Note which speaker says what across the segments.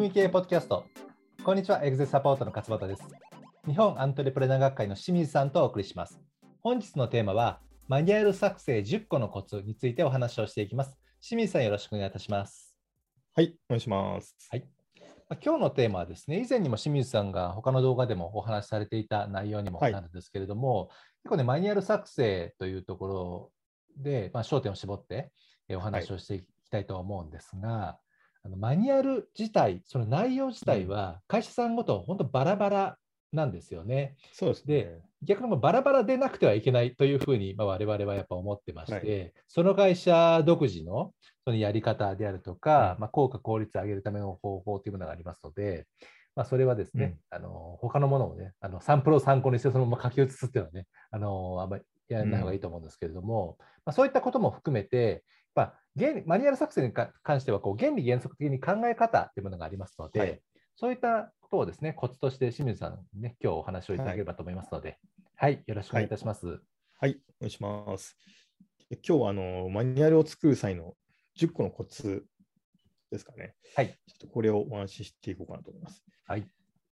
Speaker 1: 組系ポッドキャスト。こんにちは、エグゼサポートの勝俣です。日本アントレプレナー学会の清水さんとお送りします。本日のテーマは、マニュアル作成10個のコツについてお話をしていきます。清水さん、よろしくお願いいたします。
Speaker 2: はい、お願いします。
Speaker 1: はい。今日のテーマはですね、以前にも清水さんが他の動画でもお話しされていた内容にもなるんですけれども、はい、結構ね、マニュアル作成というところで、まあ、焦点を絞ってお話をしていきたいと思うんですが、はい、あのマニュアル自体、その内容自体は会社さんごと本当バラバラなんですよね。
Speaker 2: そうですね。で
Speaker 1: 逆にバラバラでなくてはいけないというふうに、まあ、我々はやっぱ思ってまして、はい、その会社独自のそのやり方であるとか、はい、まあ、効果効率を上げるための方法というものがありますので、まあ、それはですね、うん、あの他のものをね、あのサンプルを参考にしてそのまま書き写すっていうのはね、あのあんまりやらない方がいいと思うんですけれども、うん、まあ、そういったことも含めて、まあ、原理マニュアル作成に関してはこう原理原則的に考え方というものがありますので、はい、そういったことをですね、コツとして清水さんにね、今日お話をいただければと思いますので、はい、はい、よろしくお願いいたします。はい、
Speaker 2: はい、お願いします。今日はあのマニュアルを作る際の10個のコツですかね。
Speaker 1: はい。ちょ
Speaker 2: っとこれをお話ししていこうかなと思います。
Speaker 1: はい。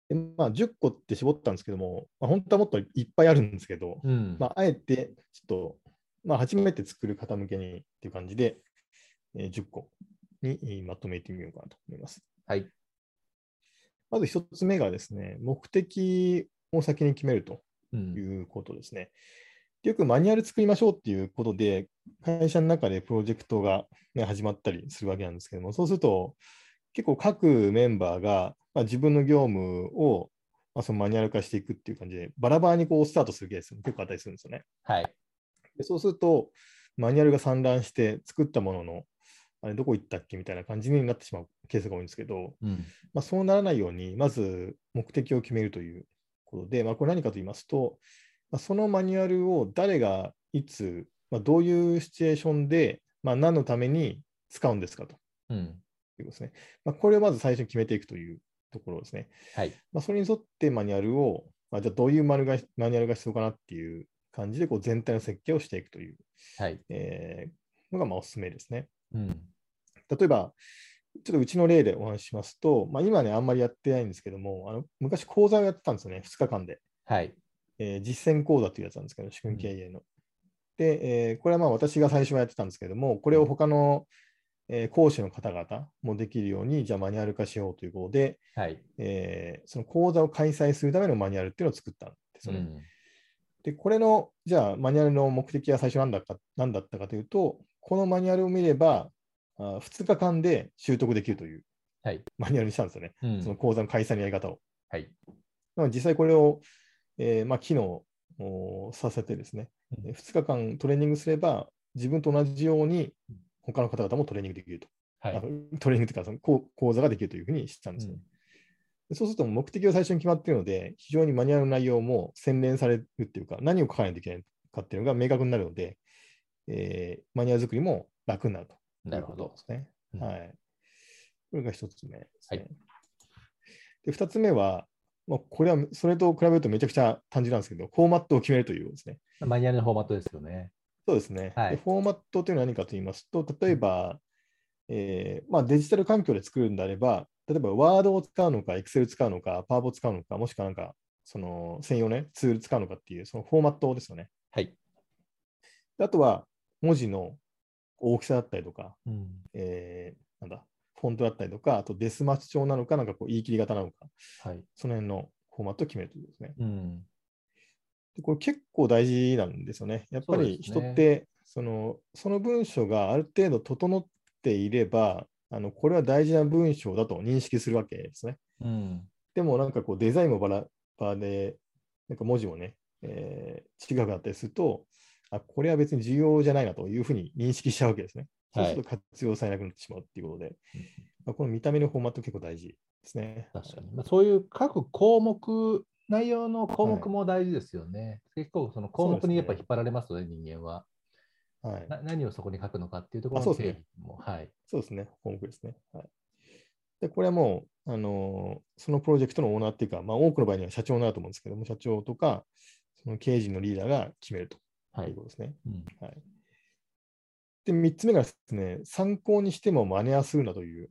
Speaker 2: でまあ、10個って絞ったんですけども、まあ、本当はもっといっぱいあるんですけど、うん、まあ、あえてちょっと、まあ、初めて作る方向けにっていう感じで、えー、10個にまとめてみようかなと思います。
Speaker 1: はい。
Speaker 2: まず1つ目がですね、目的を先に決めるということですね。うん、よくマニュアル作りましょうっていうことで、会社の中でプロジェクトが、ね、始まったりするわけなんですけども、そうすると、結構各メンバーが、まあ、自分の業務を、まあ、そのマニュアル化していくっていう感じで、バラバラにこうスタートするケースも結構あったりするんですよね。
Speaker 1: はい。
Speaker 2: でそうすると、マニュアルが散乱して作ったものの、あれどこ行ったっけみたいな感じになってしまうケースが多いんですけど、うん、まあ、そうならないように、まず目的を決めるということで、まあ、これ何かと言いますと、まあ、そのマニュアルを誰がいつ、まあ、どういうシチュエーションで、まあ、何のために使うんですかと。うん、いうことですね。まあ、これをまず最初に決めていくというところですね。
Speaker 1: はい
Speaker 2: まあ、それに沿ってマニュアルを、まあ、じゃあどういうマニュアルが必要かなっていう感じでこう全体の設計をしていくという、
Speaker 1: はい
Speaker 2: えー、のがまあおすすめですね。
Speaker 1: うん、
Speaker 2: 例えば、ちょっとうちの例でお話ししますと、まあ、今ね、あんまりやってないんですけども、あの昔講座をやってたんですよね、2日間で。
Speaker 1: はい
Speaker 2: えー、実践講座というやつなんですけど、主訓経営の。うん、で、えー、これはまあ私が最初はやってたんですけども、これを他の、えー、講師の方々もできるように、じゃあマニュアル化しようということで、
Speaker 1: はい
Speaker 2: えー、その講座を開催するためのマニュアルっていうのを作ったんですよね。うん、で、これの、じゃあマニュアルの目的は最初何だか何だったかというと、このマニュアルを見れば、あ2日間で習得できるという、
Speaker 1: はい、
Speaker 2: マニュアルにしたんですよね、うん、その講座の開催のやり方を。
Speaker 1: はい、
Speaker 2: 実際これを、えーまあ、機能させてですね、うん、2日間トレーニングすれば、自分と同じように他の方々もトレーニングできると。
Speaker 1: はい、
Speaker 2: トレーニングというかその講座ができるというふうにしたんですね。うん、そうすると目的が最初に決まっているので、非常にマニュアルの内容も洗練されるっていうか、何を書かないといけないかっていうのが明確になるので、えー、マニュアル作りも楽になると。
Speaker 1: なるほど。
Speaker 2: ですね。はい。これが一つ目ですね。
Speaker 1: はい、
Speaker 2: で、二つ目は、まあ、これはそれと比べるとめちゃくちゃ単純なんですけど、フォーマットを決めるということですね。
Speaker 1: マニュアルのフォーマットですよね。
Speaker 2: そうですね。はい、でフォーマットというのは何かと言いますと、例えば、うん、えー、まあ、デジタル環境で作るんであれば、例えばワードを使うのか、エクセル使うのか、パワポ使うのか、もしくはなんか、その専用ね、ツール使うのかっていう、そのフォーマットですよね。
Speaker 1: はい。
Speaker 2: あとは、文字の大きさだったりとか、
Speaker 1: うん、
Speaker 2: えー、なんだ、フォントだったりとか、あとデスマッチ調なのか、なんかこう言い切り型なのか、
Speaker 1: はい、
Speaker 2: その辺のフォーマットを決めるということですね。
Speaker 1: うん、
Speaker 2: でこれ結構大事なんですよね。やっぱり人って、そ、ね、のその文章がある程度整っていれば、あのこれは大事な文章だと認識するわけですね。
Speaker 1: うん、
Speaker 2: でもなんかこうデザインもバラバラで、なんか文字もね、えー、違くなったりすると、あ、これは別に重要じゃないなというふうに認識しちゃうわけですね。そうすると活用されなくなってしまうっていうことで、はい、まあ、この見た目のフォーマット結構大事ですね。
Speaker 1: 確かに。まあ、そういう各項目、内容の項目も大事ですよね。はい、結構その項目にやっぱ引っ張られますよね、ね人間は。
Speaker 2: はい、
Speaker 1: 何をそこに書くのかっていうところも、はい。
Speaker 2: そうですね、項目ですね。はい、でこれはもう、あのー、そのプロジェクトのオーナーっていうか、まあ、多くの場合には社長になると思うんですけども、社長とか、その経営陣のリーダーが決めるということですね。はい、で、3つ目がですね、参考にしても真似はするなという、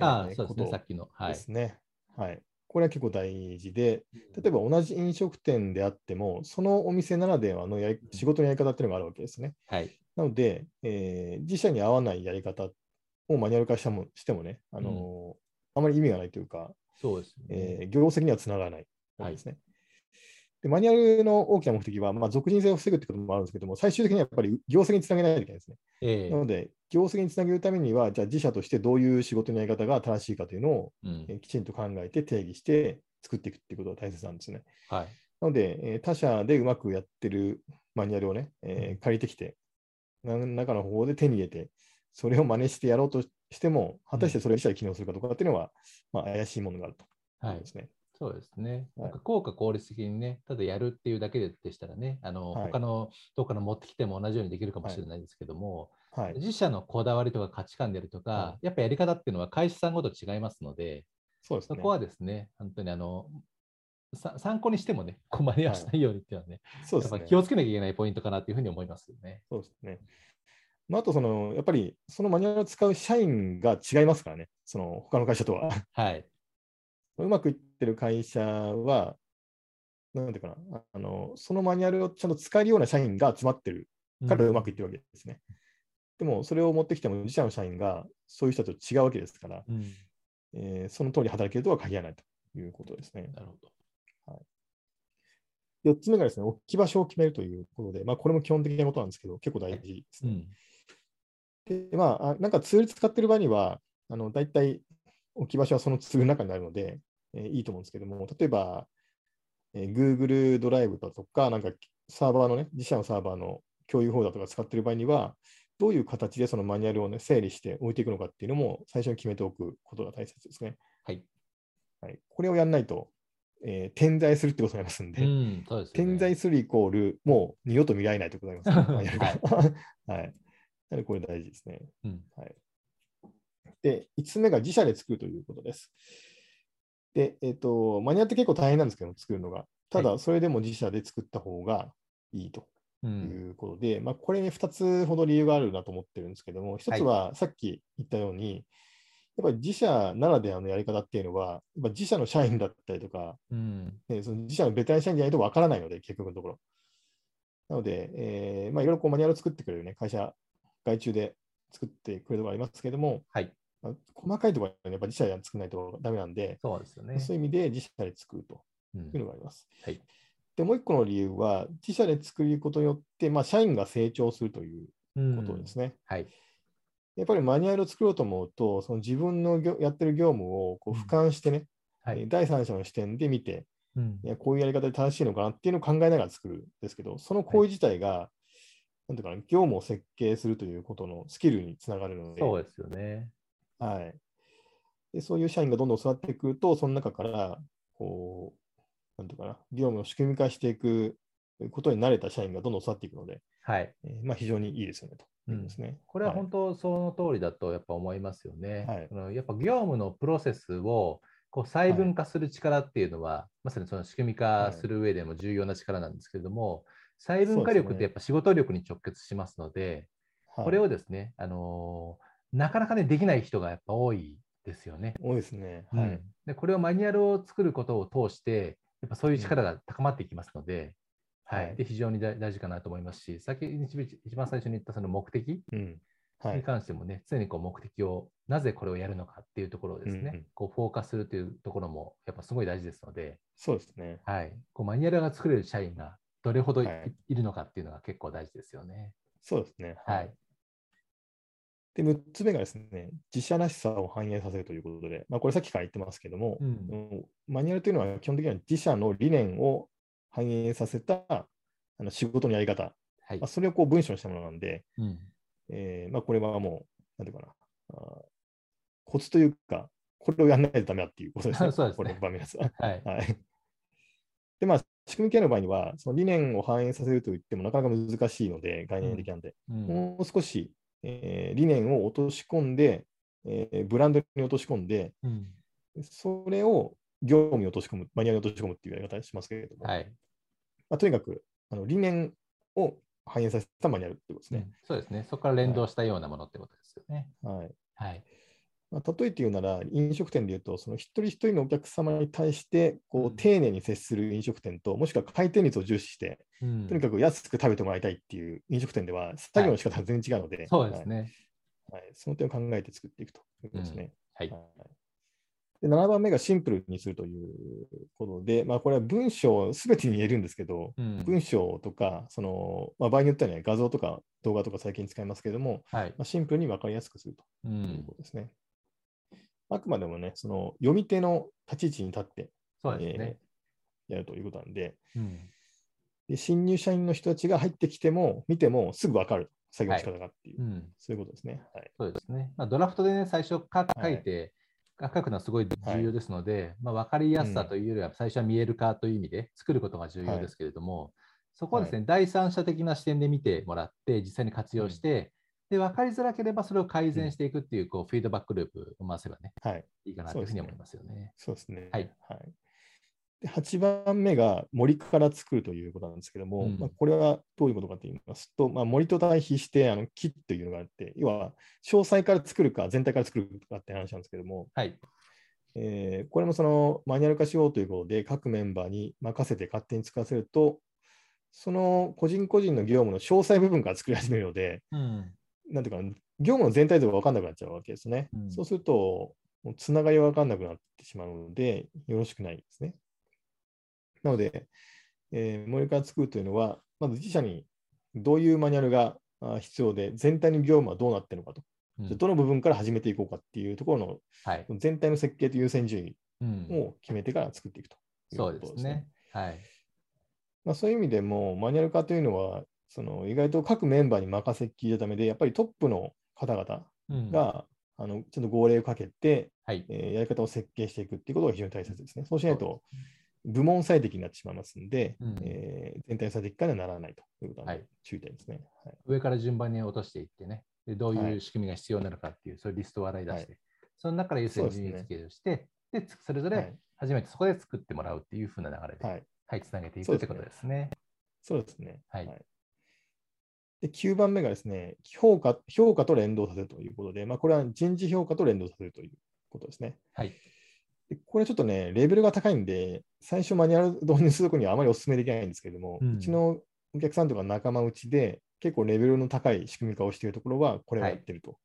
Speaker 1: あそうですね、さっきの。
Speaker 2: はい。ですね。はい。これは結構大事で、例えば同じ飲食店であっても、そのお店ならではのやり仕事のやり方っていうのがあるわけですね。
Speaker 1: はい、
Speaker 2: なので、えー、自社に合わないやり方をマニュアル化したもしてもね、あのーうん、あまり意味がないというか、
Speaker 1: そうですね
Speaker 2: えー、業績にはつながらないですね。でマニュアルの大きな目的は、まあ、属人性を防ぐってこともあるんですけども、最終的にはやっぱり業績につなげないといけないですね。えー、なので、業績につなげるためには、じゃあ自社としてどういう仕事のやり方が正しいかというのを、うん、えきちんと考えて定義して作っていくっていうことが大切なんですね。
Speaker 1: はい、
Speaker 2: なので、え他社でうまくやってるマニュアルをね、えー、借りてきて、何らかの方法で手に入れて、それを真似してやろうとしても、果たしてそれ自体機能するかどうかっていうのは、まあ、怪しいものがあると、
Speaker 1: はい、ですね。そうですね。なんか効果効率的にね、ただやるっていうだけでしたらね、あの、はい、他のどっかの持ってきても同じようにできるかもしれないですけども、はい、自社のこだわりとか価値観であるとか、はい、やっぱやり方っていうのは会社さんごと違いますので、
Speaker 2: そうですね、
Speaker 1: そこはですね、本当にあの、参考にしてもね、こう真似はしないようにっていうのはね、そうですね気をつけなきゃいけないポイントかなというふうに思いますよね。
Speaker 2: そうですね。まあ、あとその、やっぱりそのマニュアルを使う社員が違いますからね、その他の会社とは。
Speaker 1: はい。
Speaker 2: うまくいってる会社は、なんていうかなあの、そのマニュアルをちゃんと使えるような社員が集まってるからうまくいってるわけですね。うん、でも、それを持ってきても自社の社員がそういう人と違うわけですから、うん、えー、その通り働けるとは限らないということですね。
Speaker 1: なるほど。はい、
Speaker 2: 4つ目がですね、置き場所を決めるということで、まあ、これも基本的なことなんですけど、結構大事ですね。うん、で、まあ、なんかツール使ってる場合には、あの大体置き場所はそのツールの中になるので、えー、いいと思うんですけども、例えば、えー、Google ドライブだとか、なんかサーバーのね、自社のサーバーの共有フォーダとか使ってる場合には、どういう形でそのマニュアルを、ね、整理して置いていくのかっていうのも最初に決めておくことが大切ですね。
Speaker 1: はい。
Speaker 2: はい、これをやらないと、えー、点在するってことになりますんで、
Speaker 1: うんでね、
Speaker 2: 点在するイコール、もう二度と見られないということになります、ね、はい。はい。これ大事ですね。
Speaker 1: うん、
Speaker 2: はい。で、5つ目が自社で作るということです。で、えっ、ー、と、マニュアルって結構大変なんですけど作るのが。ただ、それでも自社で作った方がいいということで、うん、まあ、これに2つほど理由があるなと思ってるんですけども、1つはさっき言ったように、やっぱり自社ならではのやり方っていうのは、やっぱ自社の社員だったりとか、
Speaker 1: うん、
Speaker 2: ね、その自社のベテラン社員じゃないとわからないので、結局のところ。なので、えーまあ、いろいろこうマニュアルを作ってくれる、ね、会社、外注で作ってくれるところがありますけれども、
Speaker 1: はい
Speaker 2: まあ、細かいところは、やっぱ自社で作らないとだめなんで、
Speaker 1: そうですよね。
Speaker 2: そういう意味で自社で作るというのがあります。
Speaker 1: うん、はい、
Speaker 2: で、もう一個の理由は、自社で作ることによって、まあ、社員が成長するということですね。
Speaker 1: はい、
Speaker 2: やっぱりマニュアルを作ろうと思うと、その自分のやってる業務をこう俯瞰してね、
Speaker 1: うんはい、
Speaker 2: 第三者の視点で見て、
Speaker 1: うん、い
Speaker 2: やこういうやり方で正しいのかなっていうのを考えながら作るんですけど、その行為自体が、はい、なんていうかな、業務を設計するということのスキルにつながるので、
Speaker 1: そうですよね。
Speaker 2: はい。でそういう社員がどんどん育っていくと、その中から、こう、なんていうかな、業務を仕組み化していくことに慣れた社員がどんどん育っていくので、
Speaker 1: はい。
Speaker 2: えーまあ、非常にいいですよねと。ですね、うん、
Speaker 1: これは本当その通りだとやっぱ思いますよね。
Speaker 2: はい、
Speaker 1: やっぱ業務のプロセスをこう細分化する力っていうのは、はい、まさにその仕組み化する上でも重要な力なんですけれども、はい、細分化力ってやっぱ仕事力に直結しますので、これをですね、あのー、なかなかねできない人がやっぱ多いですよね。
Speaker 2: 多いですね。
Speaker 1: はい、うん、でこれをマニュアルを作ることを通して、やっぱそういう力が高まっていきますので、はい、で非常に大事かなと思いますし、先に一番最初に言ったその目的、
Speaker 2: うん
Speaker 1: はい、に関してもね、常にこう目的を、なぜこれをやるのかっていうところをですね、うんうん、こうフォーカスするというところも、やっぱすごい大事ですので、
Speaker 2: そうですね。
Speaker 1: はい、こうマニュアルが作れる社員がどれほどい,、るのかっていうのが結構大事ですよね。
Speaker 2: そうですね。
Speaker 1: はい。
Speaker 2: で、6つ目がですね、自社らしさを反映させるということで、まあ、これさっきから言ってますけども、
Speaker 1: うん、
Speaker 2: マニュアルというのは基本的には自社の理念を反映させたあの仕事のやり方、
Speaker 1: はい、
Speaker 2: まあ、それをこう文章にしたものなんで、
Speaker 1: うん、
Speaker 2: えー、まあ、これはもう、なんていうかな、あコツというか、これをやらないとダメだっていうことですね、
Speaker 1: そうですね。
Speaker 2: これ場面です。
Speaker 1: はい。
Speaker 2: はい、で、まあ、仕組み系の場合には、その理念を反映させるといってもなかなか難しいので、概念的なんで、
Speaker 1: うん。うん、
Speaker 2: もう少し、えー、理念を落とし込んで、えー、ブランドに落とし込んで、
Speaker 1: うん、
Speaker 2: それを業務に落とし込む、マニュアルに落とし込むっていうやり方しますけれども、
Speaker 1: はい
Speaker 2: まあ、とにかくあの理念を反映させたマニュアルってことですね、うん、
Speaker 1: そうですね。そこから連動したようなものってことですよね。
Speaker 2: はい。
Speaker 1: はい。
Speaker 2: まあ、例えて言うなら、飲食店で言うと、その一人一人のお客様に対してこう丁寧に接する飲食店と、もしくは回転率を重視して、うん、とにかく安く食べてもらいたいっていう飲食店では、作業の仕方が全然違うので、はい、
Speaker 1: そうですね、
Speaker 2: はい、その点を考えて作っていくということですね。
Speaker 1: うん、はい、
Speaker 2: はい。で7番目がシンプルにするということで、まあ、これは文章すべてに言えるんですけど、うん、文章とか、そのまあ、場合によっては、ね、画像とか動画とか最近使いますけれども、はい、まあ、シンプルに分かりやすくするということですね。うん、あくまでもね、その読み手の立ち位置に立って、
Speaker 1: そうですね、
Speaker 2: えー、やるということなんで。うん、で、新入社員の人たちが入ってきても、見てもすぐ分かる。作業の仕方がっていう、はい。うん、そういうことですね。はい、
Speaker 1: そうですね。まあ、ドラフトでね、最初か書いて、書くのはすごい重要ですので、はい、まあ、分かりやすさというよりは、最初は見える化という意味で作ることが重要ですけれども、はい、そこはですね、はい、第三者的な視点で見てもらって、実際に活用して、で分かりづらければそれを改善していくっていうこうフィードバックループを回せばね、はい、いいかなというふうに思いますよね。
Speaker 2: そうですね。はい。はい。で8番目が森から作るということなんですけども、うん、まあ、これはどういうことかと言いますと、まあ、森と対比してあの木というのがあって、要は詳細から作るか全体から作るかって話なんですけども、
Speaker 1: はい。
Speaker 2: えー、これもそのマニュアル化しようということで各メンバーに任せて勝手に使わせると、その個人個人の業務の詳細部分から作り始めるので、うん、なんていうか、業務の全体像が分かんなくなっちゃうわけですね。うん、そうすると、つながりが分かんなくなってしまうので、よろしくないですね。なので、えー、モニカー作るというのは、まず自社にどういうマニュアルが必要で、全体の業務はどうなっているのかと、うん、どの部分から始めていこうかっていうところの、はい、全体の設計と優先順位を決めてから作っていくということですね。そうですね。はい。まあ、そういう意味でも、マニュアル化というのは、その意外と各メンバーに任せっきりのためで、やっぱりトップの方々が、うん、あのちょっと号令をかけて、はい。えー、やり方を設計していくっていうことが非常に大切ですね。そうしないと、部門最適になってしまいますので、うん、えー、全体最適化にはならないということは注意点ですね、
Speaker 1: はい、上から順番に落としていってね、でどういう仕組みが必要なのかっていう、そういうリストを洗い出して、はい、その中から優先順位付けをして、で、ね、それぞれ初めてそこで作ってもらうっていうふうな流れで、はい、はい、つなげていくってことですね。
Speaker 2: そうですね。はい、で9番目がですね評価、評価と連動させるということで、まあ、これは人事評価と連動させるということですね。
Speaker 1: はい。
Speaker 2: でこれちょっとね、レベルが高いんで、最初マニュアル導入するときにはあまりお勧めできないんですけれども、うん、ちのお客さんとか仲間内で結構レベルの高い仕組み化をしているところは、これをやってると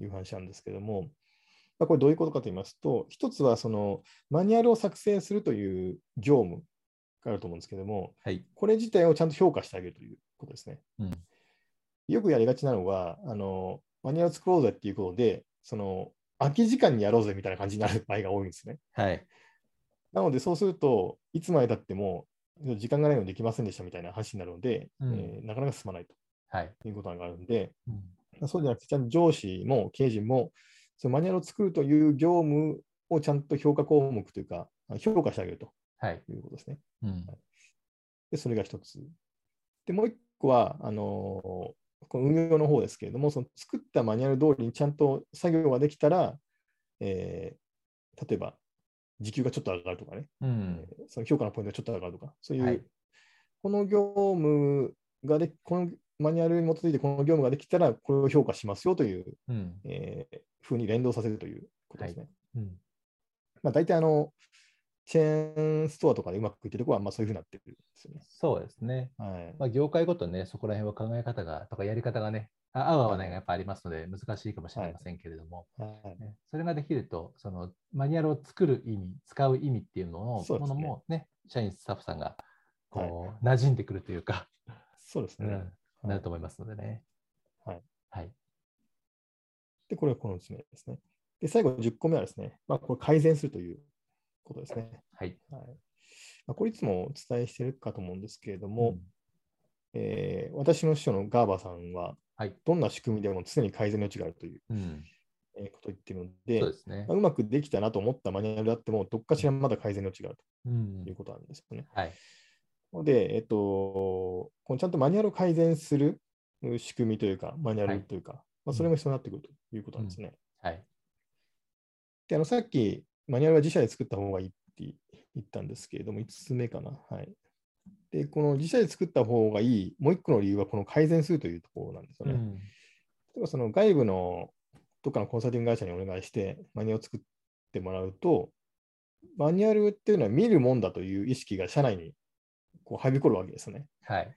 Speaker 2: いう話なんですけども、はいうん、これどういうことかと言いますと、一つはそのマニュアルを作成するという業務があると思うんですけども、はい、これ自体をちゃんと評価してあげるということですね。うん、よくやりがちなのは、あのマニュアル作ろうぜっていうことで、その空き時間にやろうぜみたいな感じになる場合が多いんですね。
Speaker 1: はい。
Speaker 2: なので、そうすると、いつまでたっても、時間がないのでできませんでしたみたいな話になるので、うん、えー、なかなか進まないと、はい、いうことがあるので、うん、そうじゃなくて、ちゃんと上司も経営陣も、そのマニュアルを作るという業務をちゃんと評価項目というか、評価してあげると、はい、いうことですね。うん、で、それが一つ。で、もう一個は、あのこの運用の方ですけれども、その作ったマニュアル通りにちゃんと作業ができたら、えー、例えば時給がちょっと上がるとかね、うん、えー、その評価のポイントがちょっと上がるとか、そういう、はい、この業務がで、このマニュアルに基づいてこの業務ができたら、これを評価しますよという、うん、えー、ふうに連動させるということですね。はい、うん。まあ、大体あの、チェーンストアとかでうまくいってるところは、まあ、そういうふうになってるんですよね。
Speaker 1: そうですね。はい。まあ、業界ごとね、そこら辺は考え方がとかやり方がね、合う合わないがやっぱありますので、難しいかもしれませんけれども、はい。ね、それができると、そのマニュアルを作る意味、使う意味っていうのを、ね、ものもね、社員スタッフさんがこう、はい、馴染んでくるというか、
Speaker 2: そうですね、
Speaker 1: うん、なると思いますのでね。
Speaker 2: はい。
Speaker 1: はい、
Speaker 2: で、これはこのうち目ですね。で、最後10個目はですね、まあ、これ改善するということですね。
Speaker 1: はい。はい。
Speaker 2: まあ、これいつもお伝えしているかと思うんですけれども、うん、えー、私の師匠のガーバさんは、はい、どんな仕組みでも常に改善の余地があるという、うん。えー、ことを言っているので、そうですね。まあ、うまくできたなと思ったマニュアルであっても、どっかしらまだ改善の余地があるということなんですよね。
Speaker 1: うん、はい、
Speaker 2: ので、えっと、このちゃんとマニュアルを改善する仕組みというか、マニュアルというか、はい、まあ、それも必要になってくるということなんですね。
Speaker 1: はい、
Speaker 2: であのさっきマニュアルは自社で作った方がいいって言ったんですけれども、5つ目かな。はい。で、この自社で作った方がいい、もう1個の理由はこの改善するというところなんですよね。うん、例えばその外部のどっかのコンサルティング会社にお願いして、マニュアルを作ってもらうと、マニュアルっていうのは見るもんだという意識が社内にこうはびこるわけですよね。
Speaker 1: はい。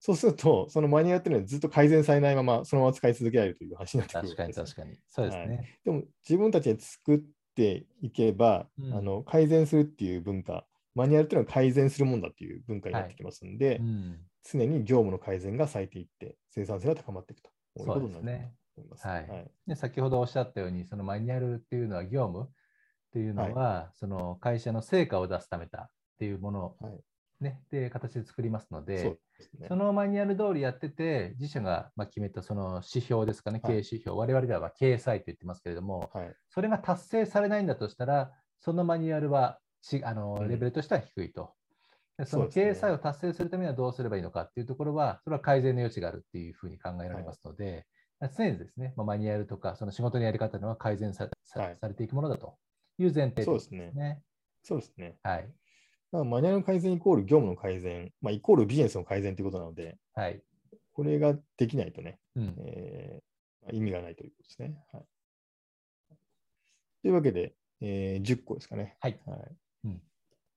Speaker 2: そうすると、そのマニュアルっていうのはずっと改善されないまま、そのまま使い続けられるという話になってくる、
Speaker 1: 確かに確かに。そうですね、はい。
Speaker 2: でも、自分たちで作っていけば、うん、あの改善するっていう文化、マニュアルっていうのは改善するもんだっていう文化になってきますんで、はいうん、常に業務の改善がされていって、生産性が高まっていくということにな。
Speaker 1: はい。はい、で先ほどおっしゃったように、そのマニュアルっていうのは業務っていうのは、はい、その会社の成果を出すためだっていうものね、で形で作りますので、そ、ね、のマニュアル通りやってて、自社がま決めたその指標ですかね、経営指標、はい、我々では経営サイと言ってますけれども、はい、それが達成されないんだとしたら、そのマニュアルはちあのレベルとしては低いと。うん、その経営サイを達成するためにはどうすればいいのかっていうところは、それは改善の余地があるっていうふうに考えられますので、はい、常にですね、まあ、マニュアルとか、その仕事のやり方のは改善さ,、されていくものだという前提
Speaker 2: ですね。そうですね。
Speaker 1: はい。
Speaker 2: まあ、マニュアルの改善イコール業務の改善、まあ、イコールビジネスの改善ということなので、
Speaker 1: はい、
Speaker 2: これができないとね、うん、えー、意味がないということですね。はい、というわけで、えー、10個ですかね。
Speaker 1: はい。
Speaker 2: はいうん、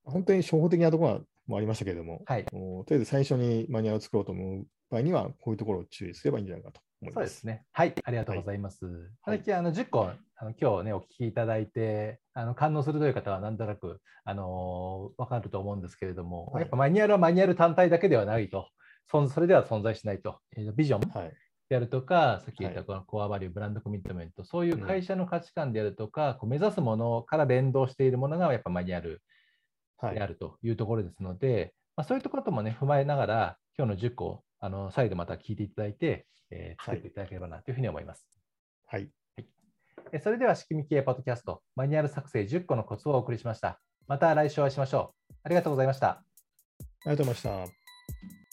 Speaker 2: 本当に初歩的なところもありましたけれども、
Speaker 1: はい、
Speaker 2: とりあえず最初にマニュアルを作ろうと思う場合には、こういうところを注意すればいいんじゃないかと思います。
Speaker 1: そうですね。はい、ありがとうございます。はい、あの10個あの今日ねお聞きいただいてあの感応するという方はなんとなくあの分かると思うんですけれども、はい、やっぱマニュアルはマニュアル単体だけではないと、そそれでは存在しないと、えー、ビジョンであるとか、はい、さっき言ったこのコアバリュー、ブランドコミットメント、そういう会社の価値観であるとか、うん、こう目指すものから連動しているものがやっぱマニュアルであるというところですので、はい、まあ、そういうところともね踏まえながら、今日の10個あの再度また聞いていただいて、えー、作っていただければなというふうに思います。
Speaker 2: はい。
Speaker 1: はい、それでは、仕組み系ポッドキャスト、マニュアル作成10個のコツをお送りしました。また来週お会いしましょう。ありがとうございました。あ
Speaker 2: りがとうございました。